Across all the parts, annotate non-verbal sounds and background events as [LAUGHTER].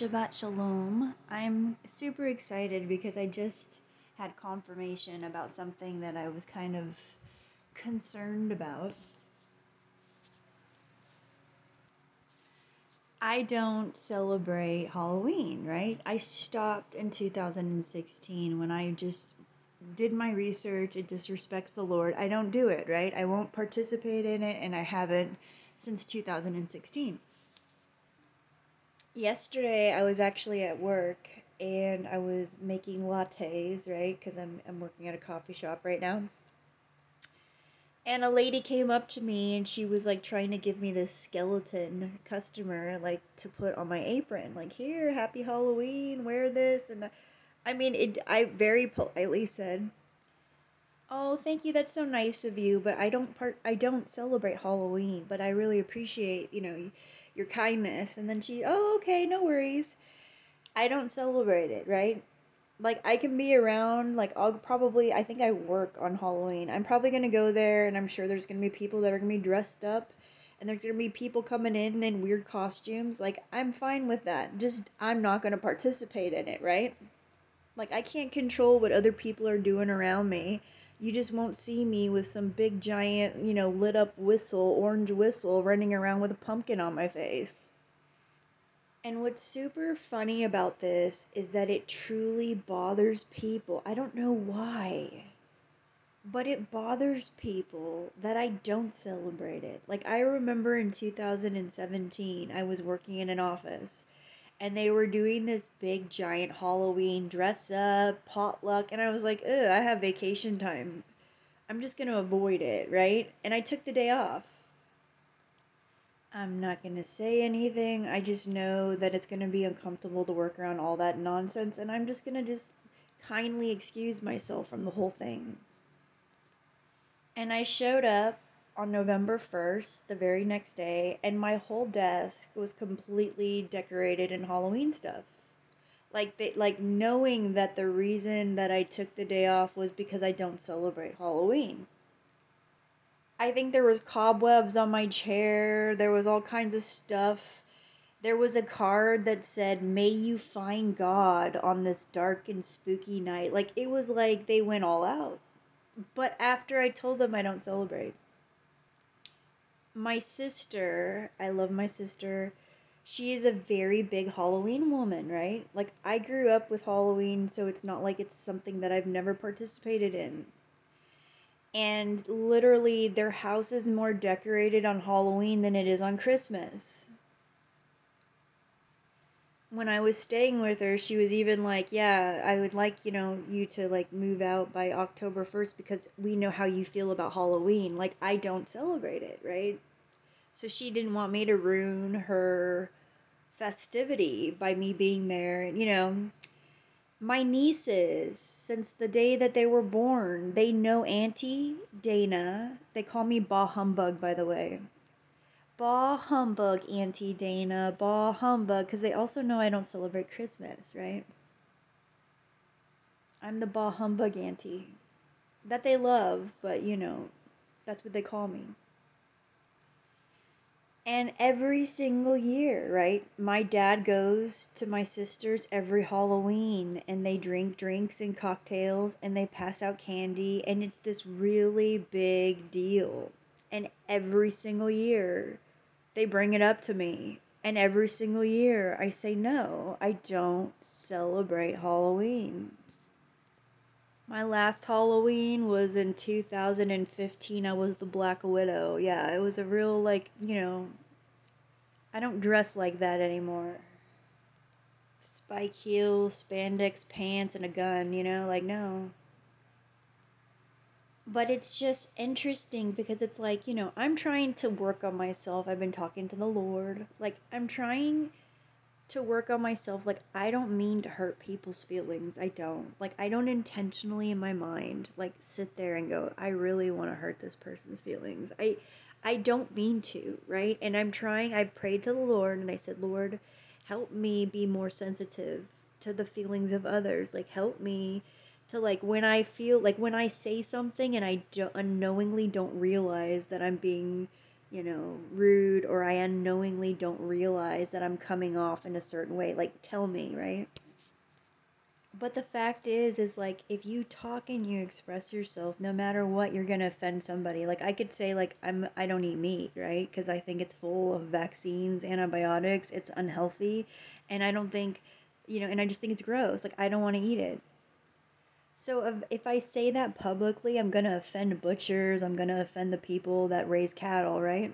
Shabbat Shalom. I'm super excited because I just had confirmation about something that I was kind of concerned about. I don't celebrate Halloween, right? I stopped in 2016 when I just did my research. It disrespects the Lord. I don't do it, right? I won't participate in it, and I haven't since 2016 yesterday I was actually at work and I was making lattes, right? Because I'm, I'm working at a coffee shop right now. And a lady came up to me and she was like trying to give me this skeleton customer, like to put on my apron. Like, here, happy Halloween, wear this. And I mean, it, I very politely said, Oh, thank you. That's so nice of you. But I don't part. I don't celebrate Halloween. But I really appreciate, you know, your kindness. And then she, oh, okay, no worries. I don't celebrate it, right? Like, I can be around, like, I'll probably, I think I work on Halloween. I'm probably going to go there, and I'm sure there's going to be people that are going to be dressed up, and there's going to be people coming in in weird costumes. Like, I'm fine with that. Just, I'm not going to participate in it, right? Like, I can't control what other people are doing around me you just won't see me with some big giant, you know, lit up whistle, orange whistle, running around with a pumpkin on my face. And what's super funny about this is that it truly bothers people. I don't know why. But it bothers people that I don't celebrate it. Like, I remember in 2017, I was working in an office and they were doing this big giant Halloween dress up potluck and I was like, "Ugh, I have vacation time. I'm just to avoid it, right?" And I took the day off. I'm not to say anything. I just know that it's to be uncomfortable to work around all that nonsense and I'm just to just kindly excuse myself from the whole thing. And I showed up on November 1st, the very next day, and my whole desk was completely decorated in Halloween stuff. Like they like knowing that the reason that I took the day off was because I don't celebrate Halloween. I think there was cobwebs on my chair, there was all kinds of stuff. There was a card that said, May you find God on this dark and spooky night. Like, it was like they went all out. But after I told them I don't celebrate, my sister, I love my sister. She is a very big Halloween woman, right? Like I grew up with Halloween, so it's not like it's something that I've never participated in. And literally their house is more decorated on Halloween than it is on Christmas. When I was staying with her, she was even like, "Yeah, I would like, you know, you to like move out by October 1st because we know how you feel about Halloween. Like I don't celebrate it, right?" So she didn't want me to ruin her festivity by me being there. You know, my nieces, since the day that they were born, they know Auntie Dana. They call me Bah Humbug, by the way. Bah Humbug, Auntie Dana. Bah Humbug, because they also know I don't celebrate Christmas, right? I'm the Bah Humbug Auntie. That they love, but, you know, that's what they call me. And every single year, right? My dad goes to my sister's every Halloween and they drink drinks and cocktails and they pass out candy and it's this really big deal. And every single year they bring it up to me. And every single year I say, no, I don't celebrate Halloween. My last Halloween was in 2015. I was the Black Widow. Yeah, it was a real, like, you know, I don't dress like that anymore. Spike heels, spandex pants, and a gun, you know, like, no. But it's just interesting because it's like, you know, I'm trying to work on myself. I've been talking to the Lord. Like, I'm trying to work on myself. Like, I don't mean to hurt people's feelings. I don't. Like, I don't intentionally in my mind, like, sit there and go, I really want to hurt this person's feelings. I. I don't mean to, right? And I'm trying, I prayed to the Lord and I said, Lord, help me be more sensitive to the feelings of others. Like, help me to, like, when I feel, like, when I say something and I don't unknowingly don't realize that I'm being you know, rude or I unknowingly don't realize that I'm coming off in a certain way. Like, tell me, right? But the fact is, is like if you talk and you express yourself, no matter what, you're gonna offend somebody. Like I could say, like I'm, I don't eat meat, right? Because I think it's full of vaccines, antibiotics. It's unhealthy, and I don't think, you know, and I just think it's gross. Like I don't want to eat it. So if, if I say that publicly, I'm gonna offend butchers. I'm gonna offend the people that raise cattle, right?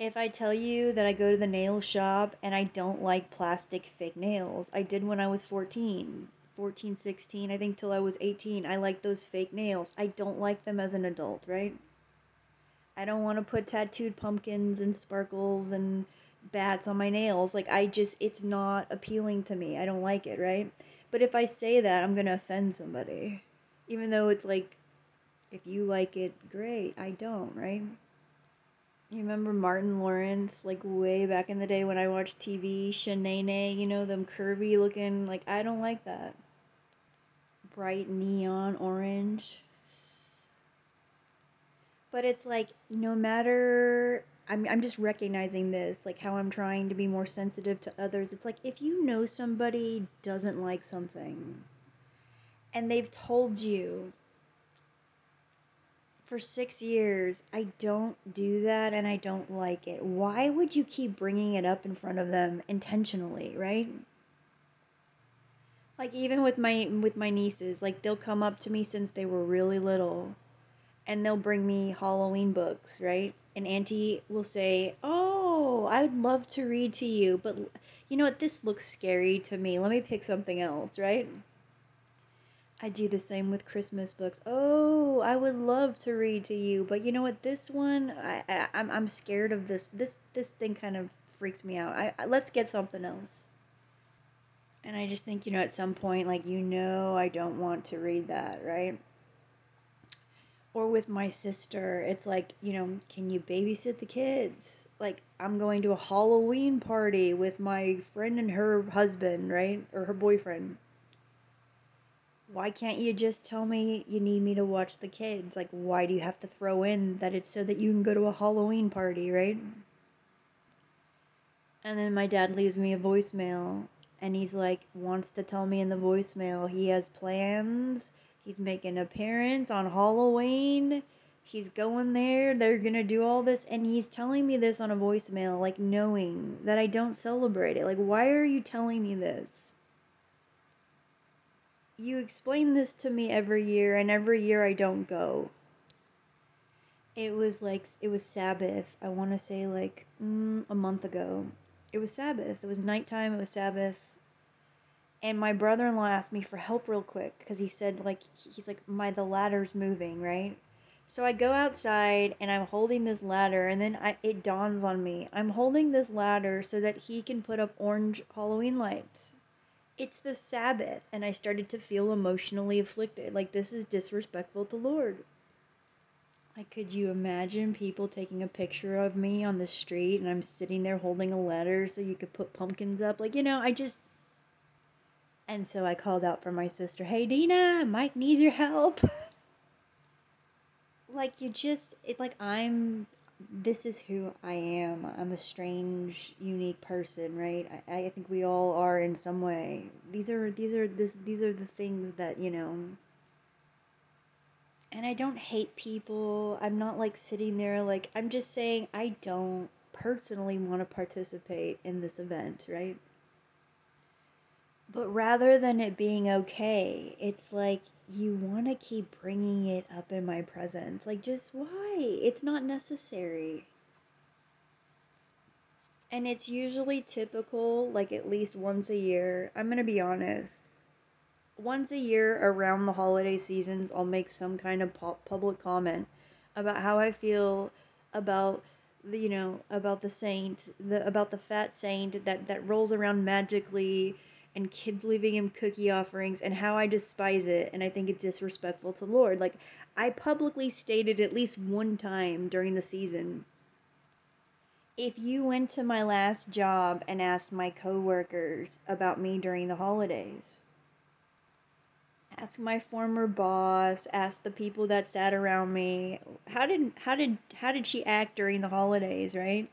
if I tell you that I go to the nail shop and I don't like plastic fake nails, I did when I was 14, 14, 16, I think till I was 18. I like those fake nails. I don't like them as an adult, right? I don't want to put tattooed pumpkins and sparkles and bats on my nails. Like, I just, it's not appealing to me. I don't like it, right? But if I say that, I'm going to offend somebody. Even though it's like, if you like it, great. I don't, right? You remember Martin Lawrence, like way back in the day when I watched TV, Shanae, you know, them curvy looking, like, I don't like that. Bright neon orange. But it's like, no matter, I'm, I'm just recognizing this, like how I'm trying to be more sensitive to others. It's like, if you know somebody doesn't like something, and they've told you for six years, I don't do that and I don't like it. Why would you keep bringing it up in front of them intentionally, right? Like even with my with my nieces, like they'll come up to me since they were really little and they'll bring me Halloween books, right? And auntie will say, "Oh, I would love to read to you, but you know what? This looks scary to me. Let me pick something else, right?" I do the same with Christmas books. Oh, I would love to read to you, but you know what? This one, I, I I'm I'm scared of this. This this thing kind of freaks me out. I, I let's get something else. And I just think you know at some point, like you know, I don't want to read that, right? Or with my sister, it's like you know, can you babysit the kids? Like I'm going to a Halloween party with my friend and her husband, right, or her boyfriend why can't you just tell me you need me to watch the kids? Like, why do you have to throw in that it's so that you can go to a Halloween party, right? And then my dad leaves me a voicemail and he's like, wants to tell me in the voicemail he has plans. He's making an appearance on Halloween. He's going there. They're going to do all this. And he's telling me this on a voicemail, like knowing that I don't celebrate it. Like, why are you telling me this? you explain this to me every year, and every year I don't go. It was like, it was Sabbath. I want to say like mm, a month ago. It was Sabbath. It was nighttime. It was Sabbath. And my brother in law asked me for help real quick because he said, like, he's like, my, the ladder's moving, right? So I go outside and I'm holding this ladder, and then I, it dawns on me I'm holding this ladder so that he can put up orange Halloween lights it's the Sabbath. And I started to feel emotionally afflicted. Like, this is disrespectful to Lord. Like, could you imagine people taking a picture of me on the street and I'm sitting there holding a ladder so you could put pumpkins up? Like, you know, I just. And so I called out for my sister, hey, Dina, Mike needs your help. [LAUGHS] like, you just, it like, I'm this is who I am. I'm a strange, unique person, right? I, I think we all are in some way. These are these are this these are the things that, you know and I don't hate people. I'm not like sitting there like I'm just saying I don't personally want to participate in this event, right? But rather than it being okay, it's like you want to keep bringing it up in my presence. Like, just why? It's not necessary. And it's usually typical, like at least once a year. I'm going to be honest. Once a year around the holiday seasons, I'll make some kind of public comment about how I feel about the, you know, about the saint, the about the fat saint that that rolls around magically and kids leaving him cookie offerings and how I despise it and I think it's disrespectful to Lord. Like I publicly stated at least one time during the season if you went to my last job and asked my coworkers about me during the holidays, ask my former boss, ask the people that sat around me. How did how did how did she act during the holidays, right?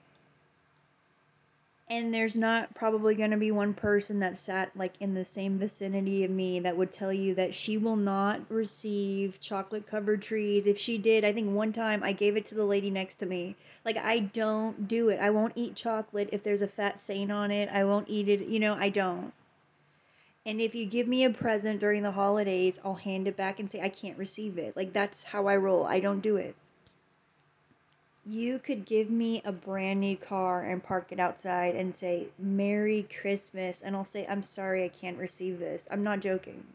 And there's not probably going to be one person that sat like in the same vicinity of me that would tell you that she will not receive chocolate covered trees. If she did, I think one time I gave it to the lady next to me. Like I don't do it. I won't eat chocolate if there's a fat saint on it. I won't eat it, you know, I don't. And if you give me a present during the holidays, I'll hand it back and say I can't receive it. Like that's how I roll. I don't do it. You could give me a brand new car and park it outside and say Merry Christmas and I'll say I'm sorry I can't receive this. I'm not joking.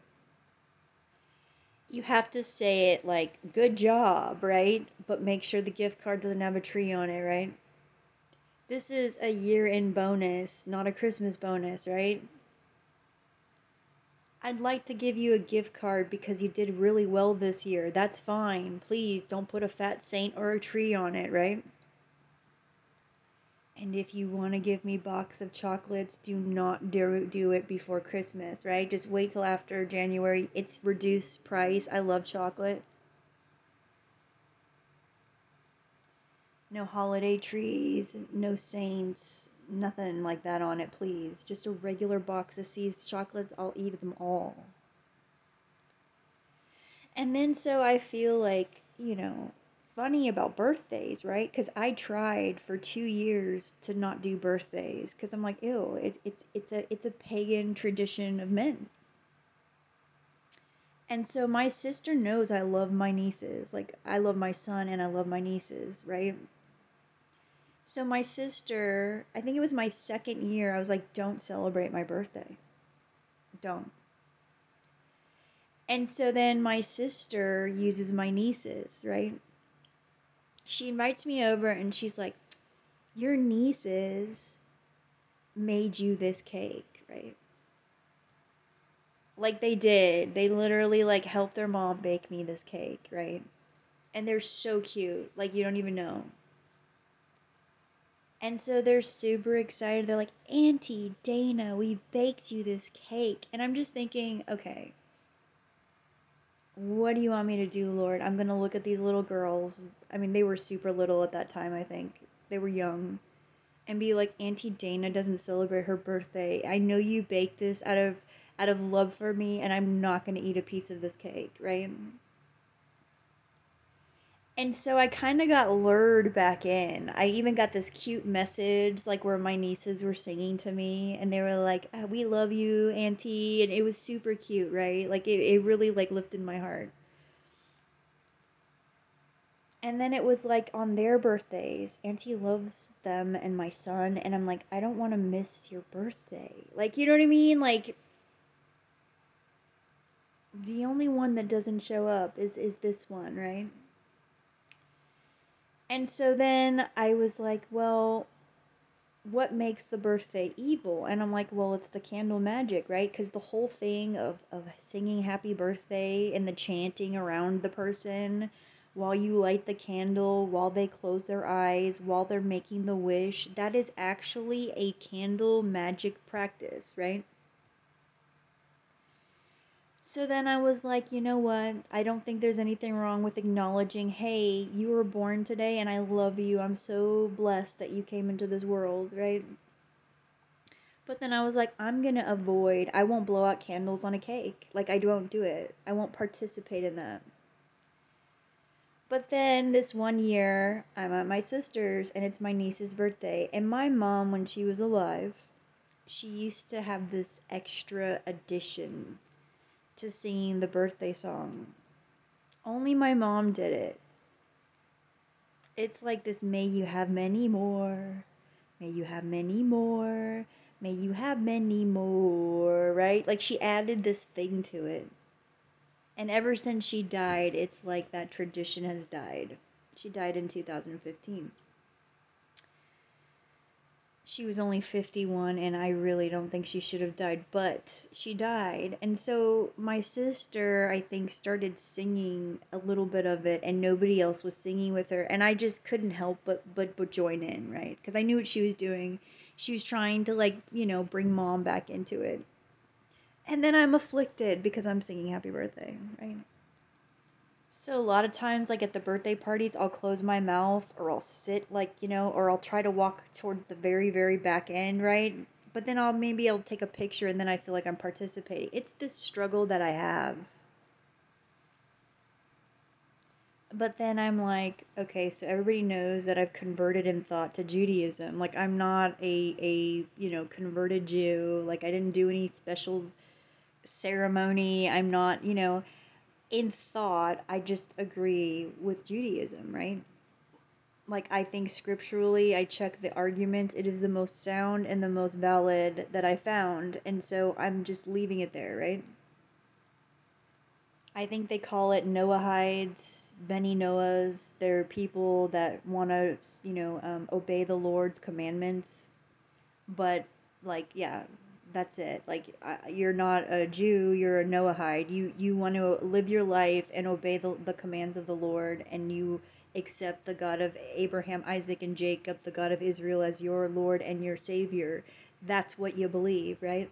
You have to say it like good job, right? But make sure the gift card doesn't have a tree on it, right? This is a year in bonus, not a Christmas bonus, right? I'd like to give you a gift card because you did really well this year. That's fine. Please don't put a fat saint or a tree on it, right? And if you want to give me box of chocolates, do not do, do it before Christmas, right? Just wait till after January. It's reduced price. I love chocolate. No holiday trees, no saints, nothing like that on it, please. Just a regular box of See's chocolates. I'll eat them all. And then so I feel like, you know, funny about birthdays, right? Because I tried for two years to not do birthdays because I'm like, ew, it, it's it's a it's a pagan tradition of men. And so my sister knows I love my nieces. Like I love my son and I love my nieces, right? So my sister, I think it was my second year, I was like, don't celebrate my birthday. Don't. And so then my sister uses my nieces, right? She invites me over and she's like, Your nieces made you this cake, right? Like they did. They literally like helped their mom bake me this cake, right? And they're so cute. Like you don't even know. And so they're super excited. They're like, Auntie Dana, we baked you this cake. And I'm just thinking, okay, what do you want me to do, Lord? I'm going to look at these little girls. I mean, they were super little at that time, I think. They were young. And be like, Auntie Dana doesn't celebrate her birthday. I know you baked this out of out of love for me and I'm not going to eat a piece of this cake, right? And so I kind of got lured back in. I even got this cute message, like where my nieces were singing to me, and they were like, oh, "We love you, Auntie," and it was super cute, right? Like it, it really like lifted my heart. And then it was like on their birthdays, Auntie loves them and my son, and I'm like, I don't want to miss your birthday. Like, you know what I mean? Like, the only one that doesn't show up is is this one, right? And so then I was like, well, what makes the birthday evil? And I'm like, well, it's the candle magic, right? Because the whole thing of, of singing happy birthday and the chanting around the person while you light the candle, while they close their eyes, while they're making the wish, that is actually a candle magic practice, right? So then I was like, you know what? I don't think there's anything wrong with acknowledging, hey, you were born today and I love you. I'm so blessed that you came into this world, right? But then I was like, I'm going to avoid, I won't blow out candles on a cake. Like, I don't do it. I won't participate in that. But then this one year, I'm at my sister's and it's my niece's birthday. And my mom, when she was alive, she used to have this extra addition to singing the birthday song. Only my mom did it. It's like this may you have many more. May you have many more. May you have many more, right? Like she added this thing to it. And ever since she died, it's like that tradition has died. She died in 2015 she was only 51 and I really don't think she should have died, but she died. And so my sister, I think, started singing a little bit of it and nobody else was singing with her and I just couldn't help but but but join in, right? Cuz I knew what she was doing. She was trying to like, you know, bring mom back into it. And then I'm afflicted because I'm singing happy birthday, right? So a lot of times, like at the birthday parties, I'll close my mouth or I'll sit like, you know, or I'll try to walk toward the very, very back end, right? But then I'll maybe I'll take a picture and then I feel like I'm participating. It's this struggle that I have. But then I'm like, okay, so everybody knows that I've converted in thought to Judaism. Like I'm not a a, you know, converted Jew. Like I didn't do any special ceremony. I'm not, you know, in thought, I just agree with Judaism, right? Like, I think scripturally, I check the argument. It is the most sound and the most valid that I found. And so I'm just leaving it there, right? I think they call it Noahides, B'nei Noahs. They're people that want to, you know, um, obey the Lord's commandments. But, like, yeah, that's it. Like you're not a jew you're a noahide. You you want to live your life and obey the, the commands of the lord and you accept the god of abraham isaac and jacob the god of israel as your lord and your savior. That's what you believe right?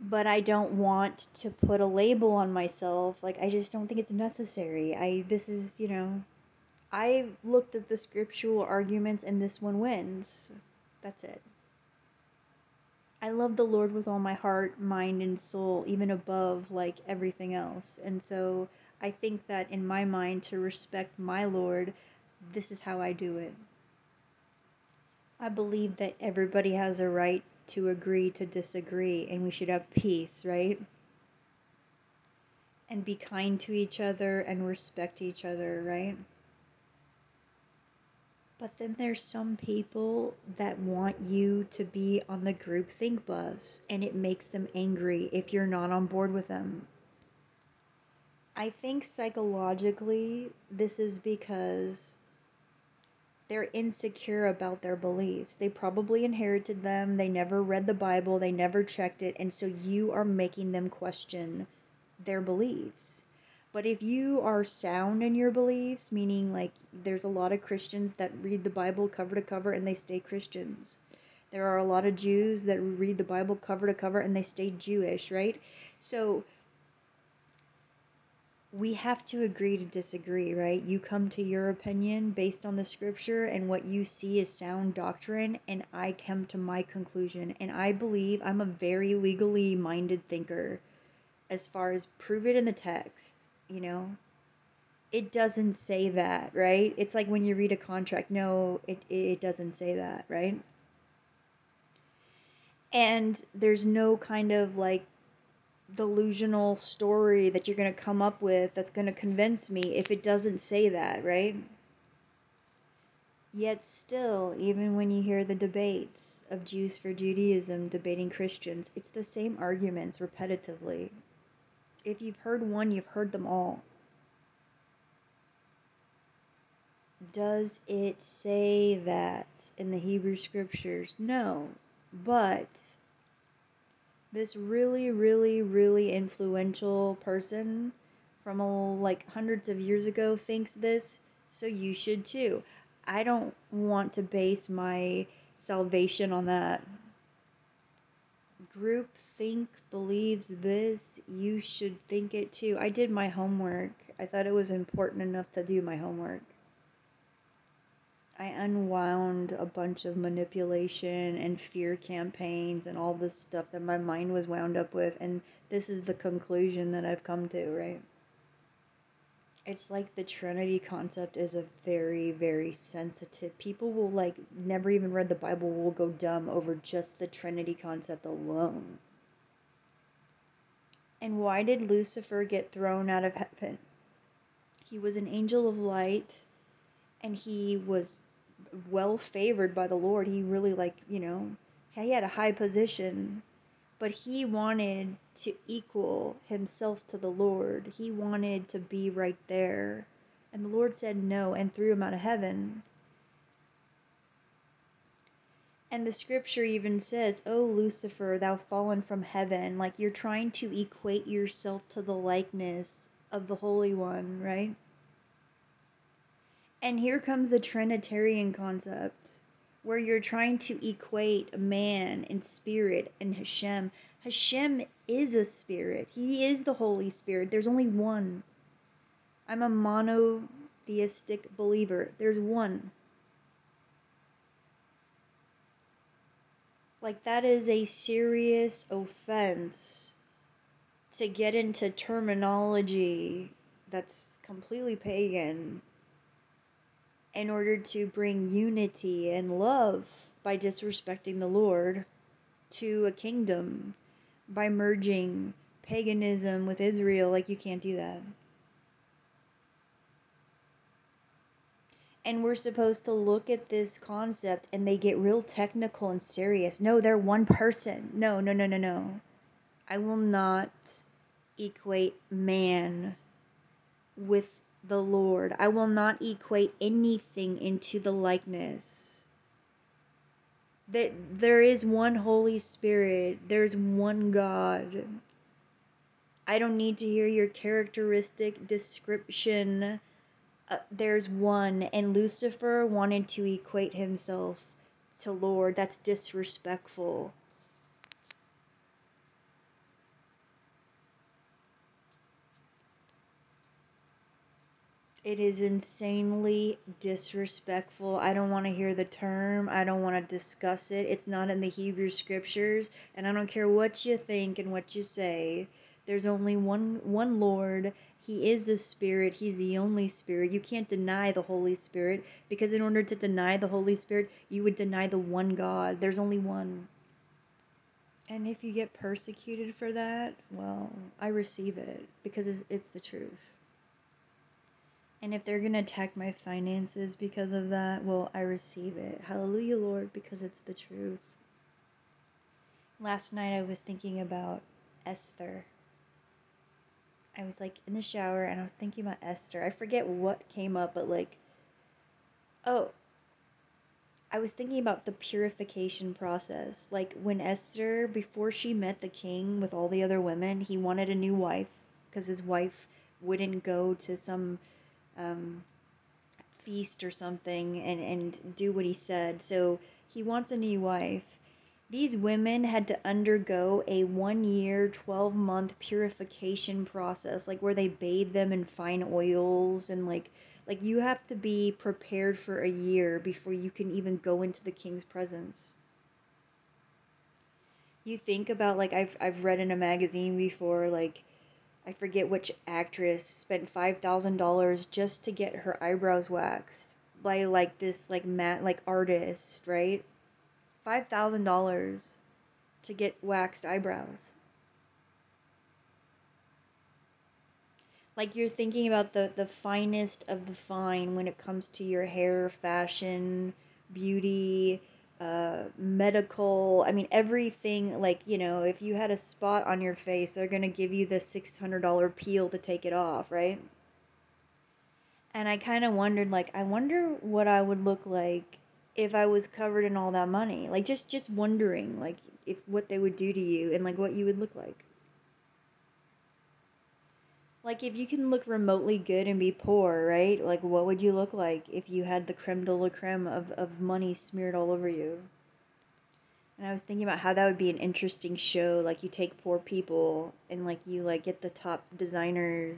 But i don't want to put a label on myself. Like i just don't think it's necessary. I this is you know i looked at the scriptural arguments and this one wins. That's it I love the Lord with all my heart, mind, and soul, even above like everything else. And so I think that in my mind, to respect my Lord, this is how I do it. I believe that everybody has a right to agree to disagree, and we should have peace, right? And be kind to each other and respect each other, right? But then there's some people that want you to be on the group think bus and it makes them angry if you're not on board with them. I think psychologically this is because they're insecure about their beliefs. They probably inherited them, they never read the Bible, they never checked it, and so you are making them question their beliefs. But if you are sound in your beliefs, meaning like there's a lot of Christians that read the Bible cover to cover and they stay Christians. There are a lot of Jews that read the Bible cover to cover and they stay Jewish, right? So we have to agree to disagree, right? You come to your opinion based on the scripture and what you see as sound doctrine, and I come to my conclusion. And I believe I'm a very legally minded thinker as far as prove it in the text you know it doesn't say that right? It's like when you read a contract no it it doesn't say that right? And there's no kind of like delusional story that you're going to come up with that's going to convince me if it doesn't say that right? Yet still, even when you hear the debates of Jews for Judaism debating Christians, it's the same arguments repetitively if you've heard one, you've heard them all. Does it say that in the Hebrew scriptures? No. But this really, really, really influential person from a, like hundreds of years ago thinks this, so you should too. I don't want to base my salvation on that group think believes this, you should think it too. I did my homework. I thought it was important enough to do my homework. I unwound a bunch of manipulation and fear campaigns and all this stuff that my mind was wound up with, and this is the conclusion that I've come to, right? It's like the trinity concept is a very very sensitive people will like never even read the bible will go dumb over just the trinity concept alone. And why did lucifer get thrown out of heaven? He was an angel of light and he was well favored by the lord. He really like you know he had a high position but he wanted to equal himself to the Lord. He wanted to be right there. And the Lord said no and threw him out of heaven. And the scripture even says, O Lucifer, thou fallen from heaven. Like you're trying to equate yourself to the likeness of the Holy One, right? And here comes the Trinitarian concept where you're trying to equate man and spirit and Hashem. Hashem is a spirit, He is the Holy Spirit. There's only one. I'm a monotheistic believer, there's one. Like, that is a serious offense to get into terminology that's completely pagan in order to bring unity and love by disrespecting the Lord to a kingdom by merging paganism with Israel. Like, you can't do that. And we're supposed to look at this concept and they get real technical and serious. No, they're one person. No, no, no, no, no. I will not equate man with the Lord. I will not equate anything into the likeness. That there is one Holy Spirit, there's one God. I don't need to hear your characteristic description. Uh, there's one, and Lucifer wanted to equate himself to Lord. That's disrespectful. It is insanely disrespectful. I don't want to hear the term. I don't want to discuss it. It's not in the Hebrew scriptures, and I don't care what you think and what you say. There's only one one Lord. He is the Spirit. He's the only Spirit. You can't deny the Holy Spirit because in order to deny the Holy Spirit, you would deny the one God. There's only one. And if you get persecuted for that, well, I receive it because it's, it's the truth. And if they're going to attack my finances because of that, well, I receive it. Hallelujah, Lord, because it's the truth. Last night I was thinking about Esther. I was like in the shower and I was thinking about Esther. I forget what came up, but like, oh, I was thinking about the purification process. Like when Esther, before she met the king with all the other women, he wanted a new wife because his wife wouldn't go to some um, feast or something and, and do what he said. So he wants a new wife. These women had to undergo a one year, 12 month purification process, like where they bathe them in fine oils and like like you have to be prepared for a year before you can even go into the king's presence. You think about like I've I've read in a magazine before like I forget which actress spent five thousand dollars just to get her eyebrows waxed by like this like mat like artist, right? Five thousand dollars to get waxed eyebrows. Like you're thinking about the the finest of the fine when it comes to your hair, fashion, beauty, uh, medical. I mean, everything. Like you know, if you had a spot on your face, they're gonna give you the six hundred dollar peel to take it off, right? And I kind of wondered, like, I wonder what I would look like if I was covered in all that money. Like, just just wondering, like, if what they would do to you and like what you would look like. Like if you can look remotely good and be poor, right? Like what would you look like if you had the creme de la creme of, of money smeared all over you? And I was thinking about how that would be an interesting show. Like you take poor people and like you like get the top designers,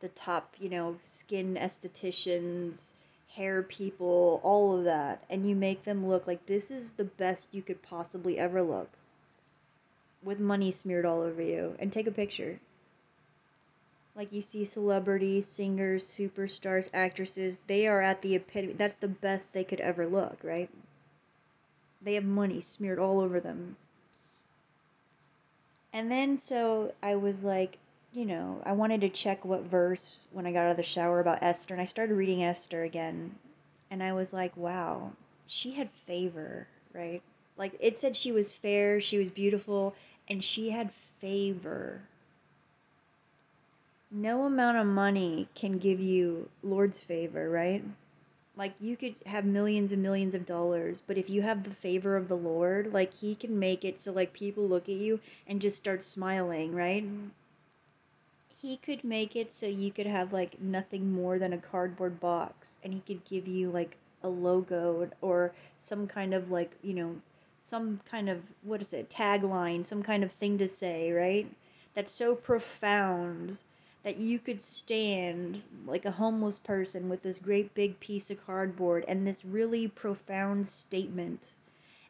the top, you know, skin estheticians, hair people, all of that, and you make them look like this is the best you could possibly ever look. With money smeared all over you. And take a picture. Like you see celebrities, singers, superstars, actresses, they are at the epitome. That's the best they could ever look, right? They have money smeared all over them. And then so I was like, you know, I wanted to check what verse when I got out of the shower about Esther, and I started reading Esther again. And I was like, wow, she had favor, right? Like it said she was fair, she was beautiful, and she had favor no amount of money can give you Lord's favor, right? Like you could have millions and millions of dollars, but if you have the favor of the Lord, like he can make it so like people look at you and just start smiling, right? He could make it so you could have like nothing more than a cardboard box and he could give you like a logo or some kind of like, you know, some kind of what is it, tagline, some kind of thing to say, right? That's so profound that you could stand like a homeless person with this great big piece of cardboard and this really profound statement.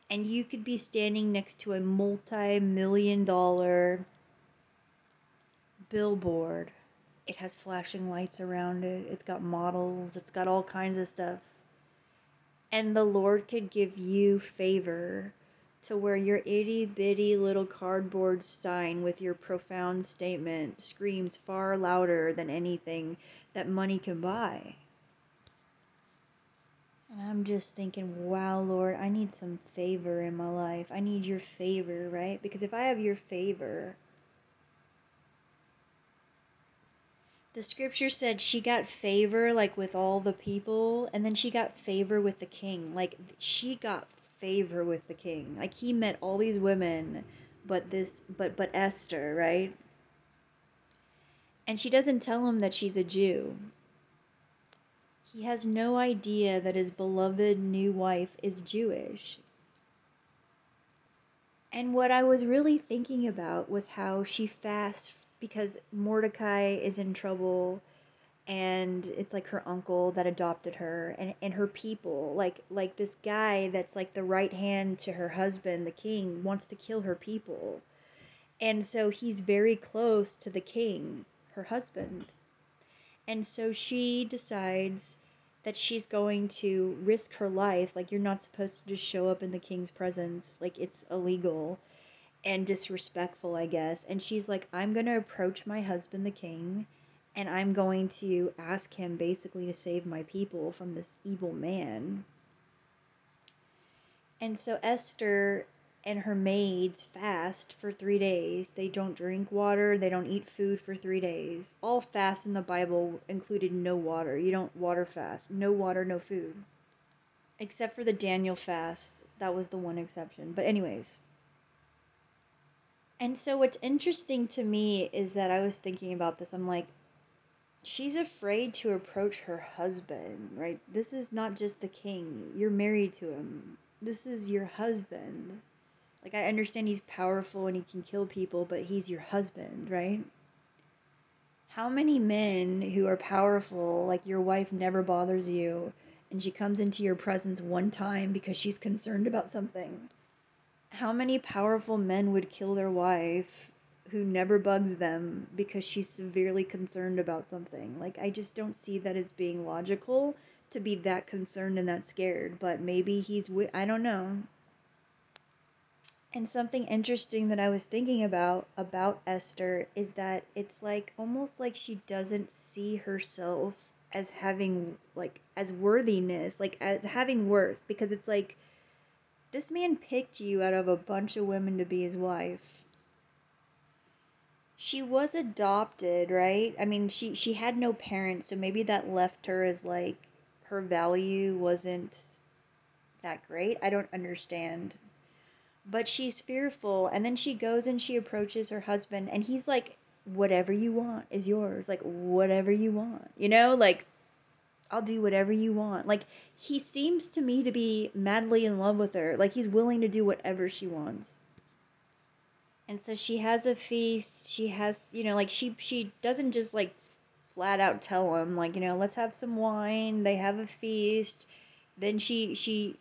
And you could be standing next to a multi million dollar billboard. It has flashing lights around it, it's got models, it's got all kinds of stuff. And the Lord could give you favor to where your itty bitty little cardboard sign with your profound statement screams far louder than anything that money can buy. And I'm just thinking, wow, Lord, I need some favor in my life. I need your favor, right? Because if I have your favor, the scripture said she got favor like with all the people, and then she got favor with the king. Like she got favor with the king. Like he met all these women, but this but but Esther, right? And she doesn't tell him that she's a Jew. He has no idea that his beloved new wife is Jewish. And what I was really thinking about was how she fasts because Mordecai is in trouble and it's like her uncle that adopted her and, and her people. Like like this guy that's like the right hand to her husband the king wants to kill her people. And so he's very close to the king her husband. And so she decides that she's going to risk her life. Like you're not supposed to just show up in the king's presence. Like it's illegal and disrespectful i guess. And she's like i'm going to approach my husband the king and I'm going to ask him basically to save my people from this evil man. And so Esther and her maids fast for three days. They don't drink water, they don't eat food for three days. All fasts in the Bible included no water. You don't water fast. No water, no food. Except for the Daniel fast. That was the one exception. But, anyways. And so, what's interesting to me is that I was thinking about this. I'm like, she's afraid to approach her husband, right? This is not just the king. You're married to him. This is your husband. Like, I understand he's powerful and he can kill people, but he's your husband, right? How many men who are powerful, like your wife never bothers you, and she comes into your presence one time because she's concerned about something? How many powerful men would kill their wife who never bugs them because she's severely concerned about something. Like, I just don't see that as being logical to be that concerned and that scared, but maybe he's, I don't know. And something interesting that I was thinking about about Esther is that it's like almost like she doesn't see herself as having like as worthiness, like as having worth because it's like this man picked you out of a bunch of women to be his wife she was adopted, right? I mean, she she had no parents, so maybe that left her as like her value wasn't that great. I don't understand. But she's fearful and then she goes and she approaches her husband and he's like whatever you want is yours. Like whatever you want. You know, like I'll do whatever you want. Like he seems to me to be madly in love with her. Like he's willing to do whatever she wants and so she has a feast. She has you know like she she doesn't just like flat out tell him like you know let's have some wine. They have a feast. Then she she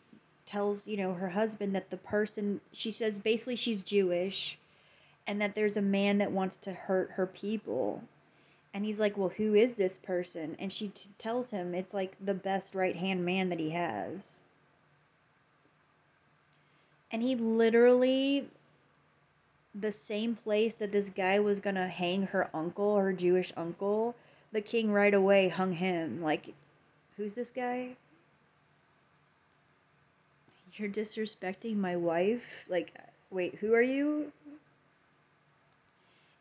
tells you know her husband that the person she says basically she's jewish and that there's a man that wants to hurt her people. And he's like well who is this person? And she t- tells him it's like the best right hand man that he has. And he literally the same place that this guy was gonna hang her uncle, her Jewish uncle, the king right away hung him. Like, who's this guy? You're disrespecting my wife? Like, wait, who are you?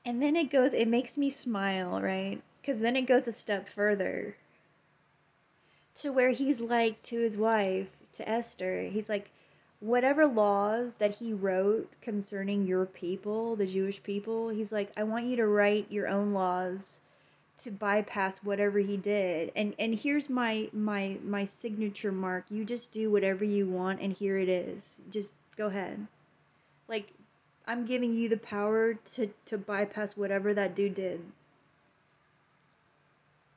And then it goes, it makes me smile, right? Because then it goes a step further to where he's like to his wife, to Esther, he's like, whatever laws that he wrote concerning your people, the Jewish people, he's like, I want you to write your own laws to bypass whatever he did. And and here's my my my signature mark. You just do whatever you want and here it is. Just go ahead. Like I'm giving you the power to to bypass whatever that dude did.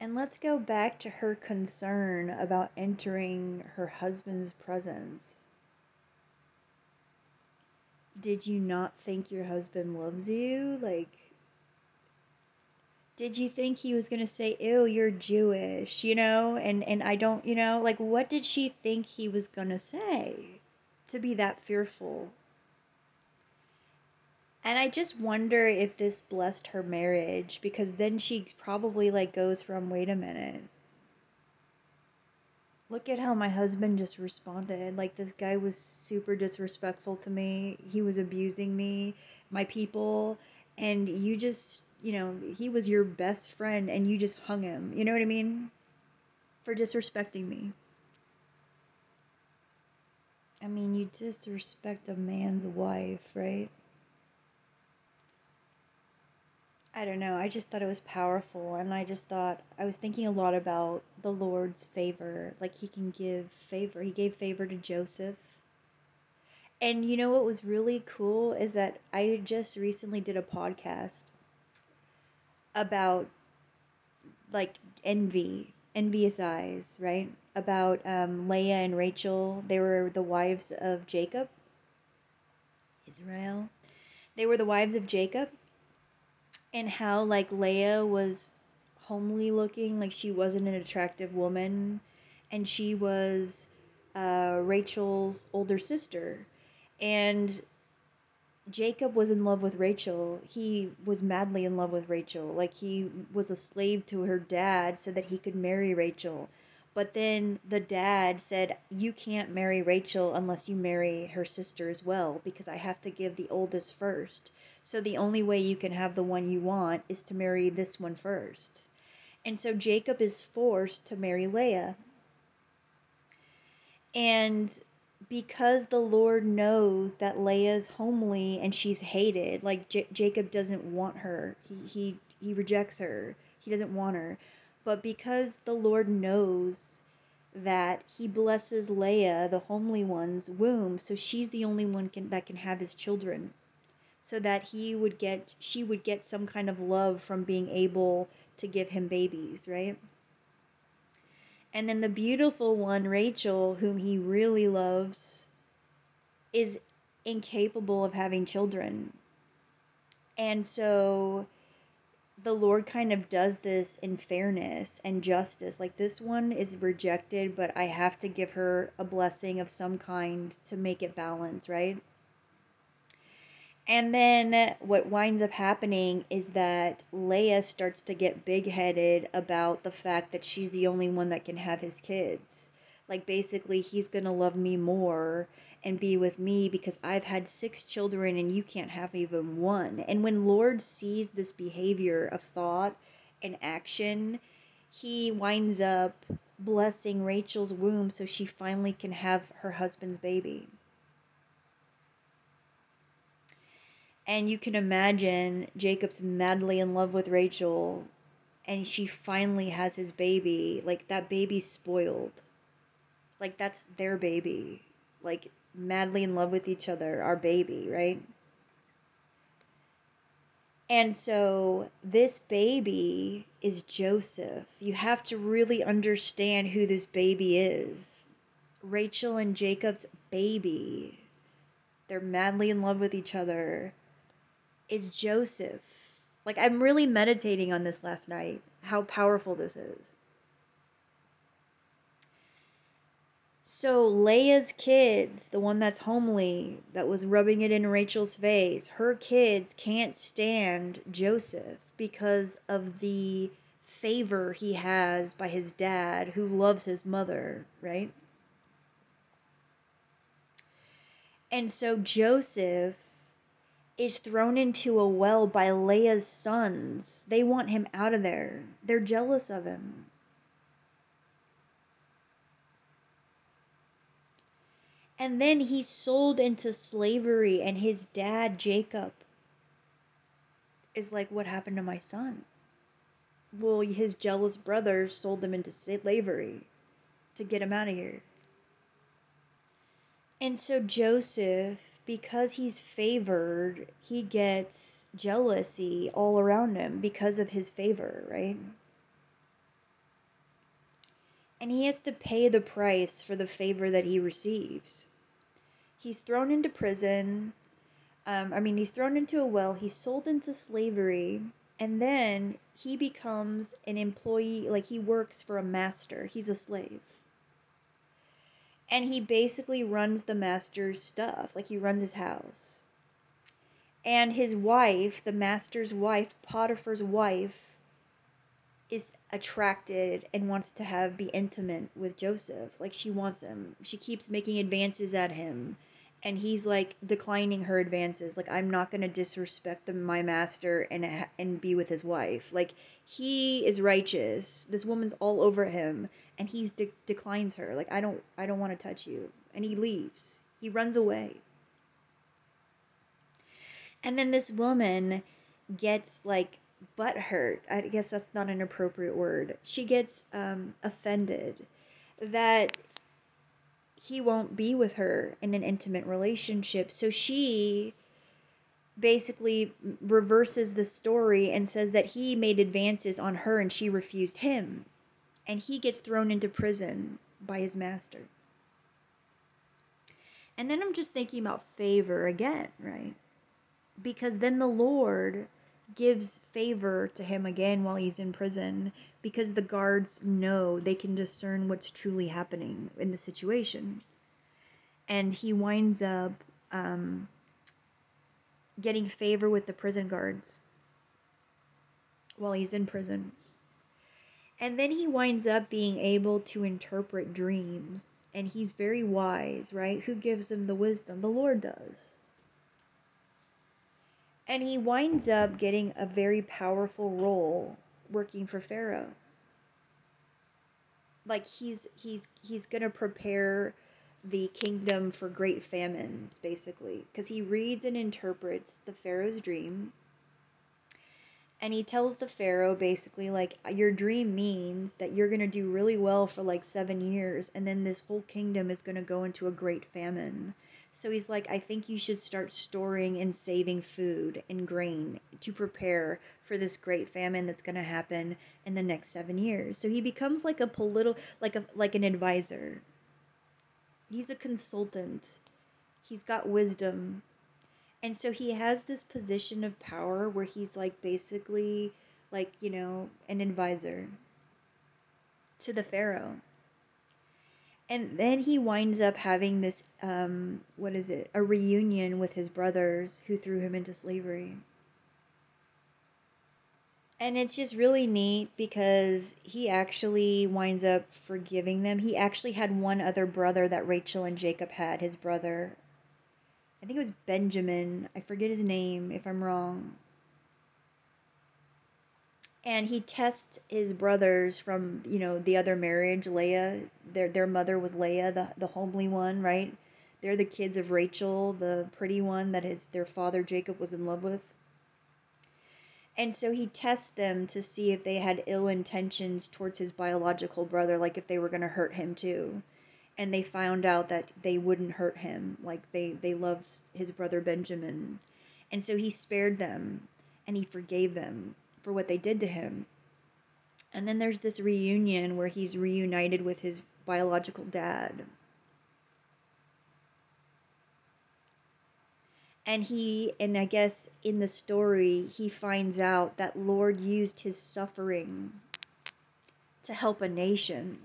And let's go back to her concern about entering her husband's presence. Did you not think your husband loves you? Like, did you think he was going to say, ew, you're Jewish, you know? And, and I don't, you know, like, what did she think he was going to say to be that fearful? And I just wonder if this blessed her marriage because then she probably like goes from wait a minute. Look at how my husband just responded. Like this guy was super disrespectful to me. He was abusing me, my people, and you just, you know, he was your best friend and you just hung him. You know what I mean? For disrespecting me. I mean, you disrespect a man's wife, right? I don't know. I just thought it was powerful. And I just thought, I was thinking a lot about the Lord's favor. Like, He can give favor. He gave favor to Joseph. And you know what was really cool is that I just recently did a podcast about like envy, envious eyes, right? About um, Leah and Rachel. They were the wives of Jacob, Israel. They were the wives of Jacob and how like Leah was homely looking, like she wasn't an attractive woman, and she was uh, Rachel's older sister, and Jacob was in love with Rachel. He was madly in love with Rachel. Like he was a slave to her dad so that he could marry Rachel. But then the dad said, You can't marry Rachel unless you marry her sister as well, because I have to give the oldest first. So the only way you can have the one you want is to marry this one first. And so Jacob is forced to marry Leah. And because the Lord knows that Leah's homely and she's hated, like J- Jacob doesn't want her, he, he, he rejects her, he doesn't want her but because the Lord knows that he blesses Leah, the homely one's womb, so she's the only one can, that can have his children. So that he would get, she would get some kind of love from being able to give him babies, right? And then the beautiful one, Rachel, whom he really loves, is incapable of having children. And so the Lord kind of does this in fairness and justice. Like this one is rejected, but I have to give her a blessing of some kind to make it balance, right? And then what winds up happening is that Leah starts to get big headed about the fact that she's the only one that can have his kids. Like basically, he's going to love me more and be with me because I've had six children and you can't have even one. And when Lord sees this behavior of thought and action, he winds up blessing Rachel's womb so she finally can have her husband's baby. And you can imagine Jacob's madly in love with Rachel and she finally has his baby. Like that baby's spoiled. Like that's their baby. Like madly in love with each other, our baby, right? And so this baby is Joseph. You have to really understand who this baby is. Rachel and Jacob's baby, they're madly in love with each other, is Joseph. Like, I'm really meditating on this last night, how powerful this is. So Leah's kids, the one that's homely, that was rubbing it in Rachel's face, her kids can't stand Joseph because of the favor he has by his dad who loves his mother, right? And so Joseph is thrown into a well by Leah's sons. They want him out of there. They're jealous of him. And then he's sold into slavery, and his dad, Jacob, is like, What happened to my son? well, his jealous brother sold him into slavery to get him out of here. And so Joseph, because he's favored, he gets jealousy all around him because of his favor, right? And he has to pay the price for the favor that he receives. He's thrown into prison. Um, I mean, he's thrown into a well, he's sold into slavery, and then he becomes an employee, like he works for a master, he's a slave. And he basically runs the master's stuff. Like he runs his house. And his wife the master's wife potiphar's wife is attracted and wants to have be intimate with joseph. Like she wants him. She keeps making advances at him. And he's like declining her advances. Like i'm not going to disrespect the, my master and uh, and be with his wife. Like he is righteous. This woman's all over him. And he's de- declines her. Like i don't i don't want to touch you. And he leaves. He runs away. And then this woman gets like butt hurt i guess that's not an appropriate word she gets um, offended that he won't be with her in an intimate relationship. So she basically reverses the story and says that he made advances on her and she refused him. And he gets thrown into prison by his master. And then I'm just thinking about favor again, right? Because then the Lord gives favor to him again while he's in prison because the guards know they can discern what's truly happening in the situation. And he winds up um, getting favor with the prison guards while he's in prison. And then he winds up being able to interpret dreams. And he's very wise, right? Who gives him the wisdom? The Lord does. And he winds up getting a very powerful role working for Pharaoh. Like he's he's he's to prepare the kingdom for great famines basically. Because he reads and interprets the pharaoh's dream. And he tells the pharaoh basically like your dream means that you're going to do really well for like 7 years and then this whole kingdom is going to go into a great famine so he's like, I think you should start storing and saving food and grain to prepare for this great famine that's going to happen in the next seven years. So he becomes like a political, like a like an advisor. He's a consultant. He's got wisdom. And so he has this position of power where he's like basically like, you know, an advisor to the pharaoh and then he winds up having this um, what is it? A reunion with his brothers who threw him into slavery. And it's just really neat because he actually winds up forgiving them. He actually had one other brother that rachel and jacob had his brother. I think it was benjamin. I forget his name if i'm wrong and he tests his brothers from you know the other marriage leah. Their their mother was leah the, the homely one right? They're the kids of rachel the pretty one that his their father jacob was in love with. And so he tests them to see if they had ill intentions towards his biological brother like if they were going to hurt him too. And they found out that they wouldn't hurt him like they they loved his brother benjamin. And so he spared them and he forgave them for what they did to him. And then there's this reunion where he's reunited with his biological dad. And he, and I guess in the story, he finds out that Lord used his suffering to help a nation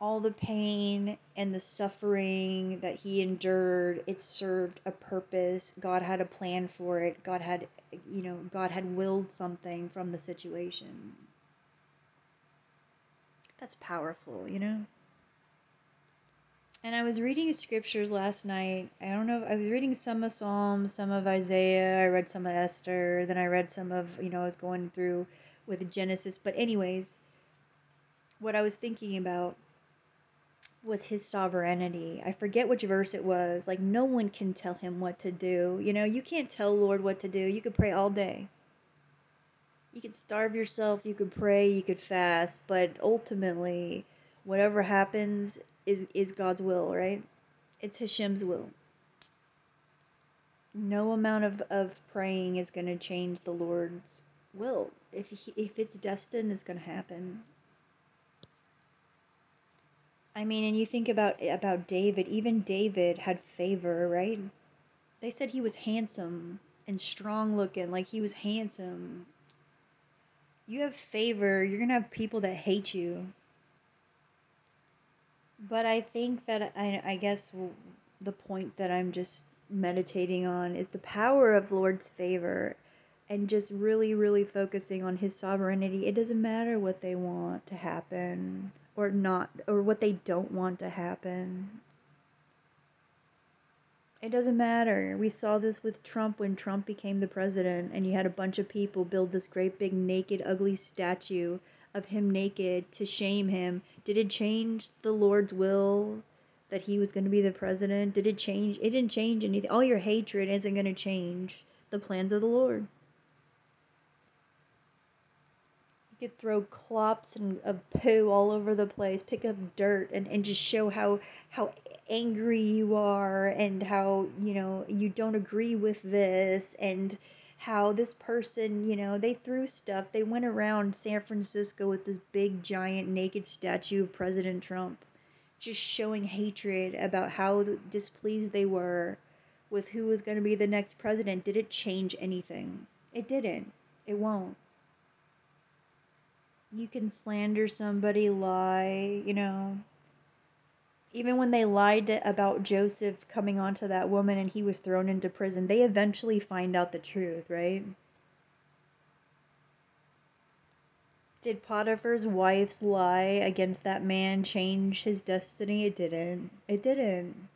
all the pain and the suffering that he endured it served a purpose. God had a plan for it. God had you know god had willed something from the situation. That's powerful you know? And i was reading scriptures last night. I don't know i was reading some of psalms some of isaiah i read some of esther then i read some of you know i was going through with genesis. But anyways what i was thinking about was his sovereignty. I forget which verse it was. Like, no one can tell him what to do. You know, you can't tell Lord what to do. You could pray all day. You could starve yourself, you could pray, you could fast, but ultimately, whatever happens is is God's will, right? It's Hashem's will. No amount of, of praying is going to change the Lord's will. If he, if it's destined, it's going to happen. I mean, and you think about about David. Even David had favor, right? They said he was handsome and strong looking, like he was handsome. You have favor. You're gonna have people that hate you. But I think that I I guess the point that I'm just meditating on is the power of Lord's favor and just really, really focusing on his sovereignty. It doesn't matter what they want to happen or not, or what they don't want to happen. It doesn't matter. We saw this with Trump when Trump became the president, and you had a bunch of people build this great big naked, ugly statue of him naked to shame him. Did it change the Lord's will that he was going to be the president? Did it change? It didn't change anything. All your hatred isn't going to change the plans of the Lord. You could throw clops and of poo all over the place, pick up dirt and, and just show how how angry you are and how, you know, you don't agree with this and how this person, you know, they threw stuff. They went around San Francisco with this big giant naked statue of President Trump, just showing hatred about how displeased they were with who was going to be the next president. Did it change anything? It didn't. It won't you can slander somebody, lie, you know. Even when they lied to, about Joseph coming onto that woman and he was thrown into prison, they eventually find out the truth, right? Did Potiphar's wife's lie against that man change his destiny? It didn't. It didn't.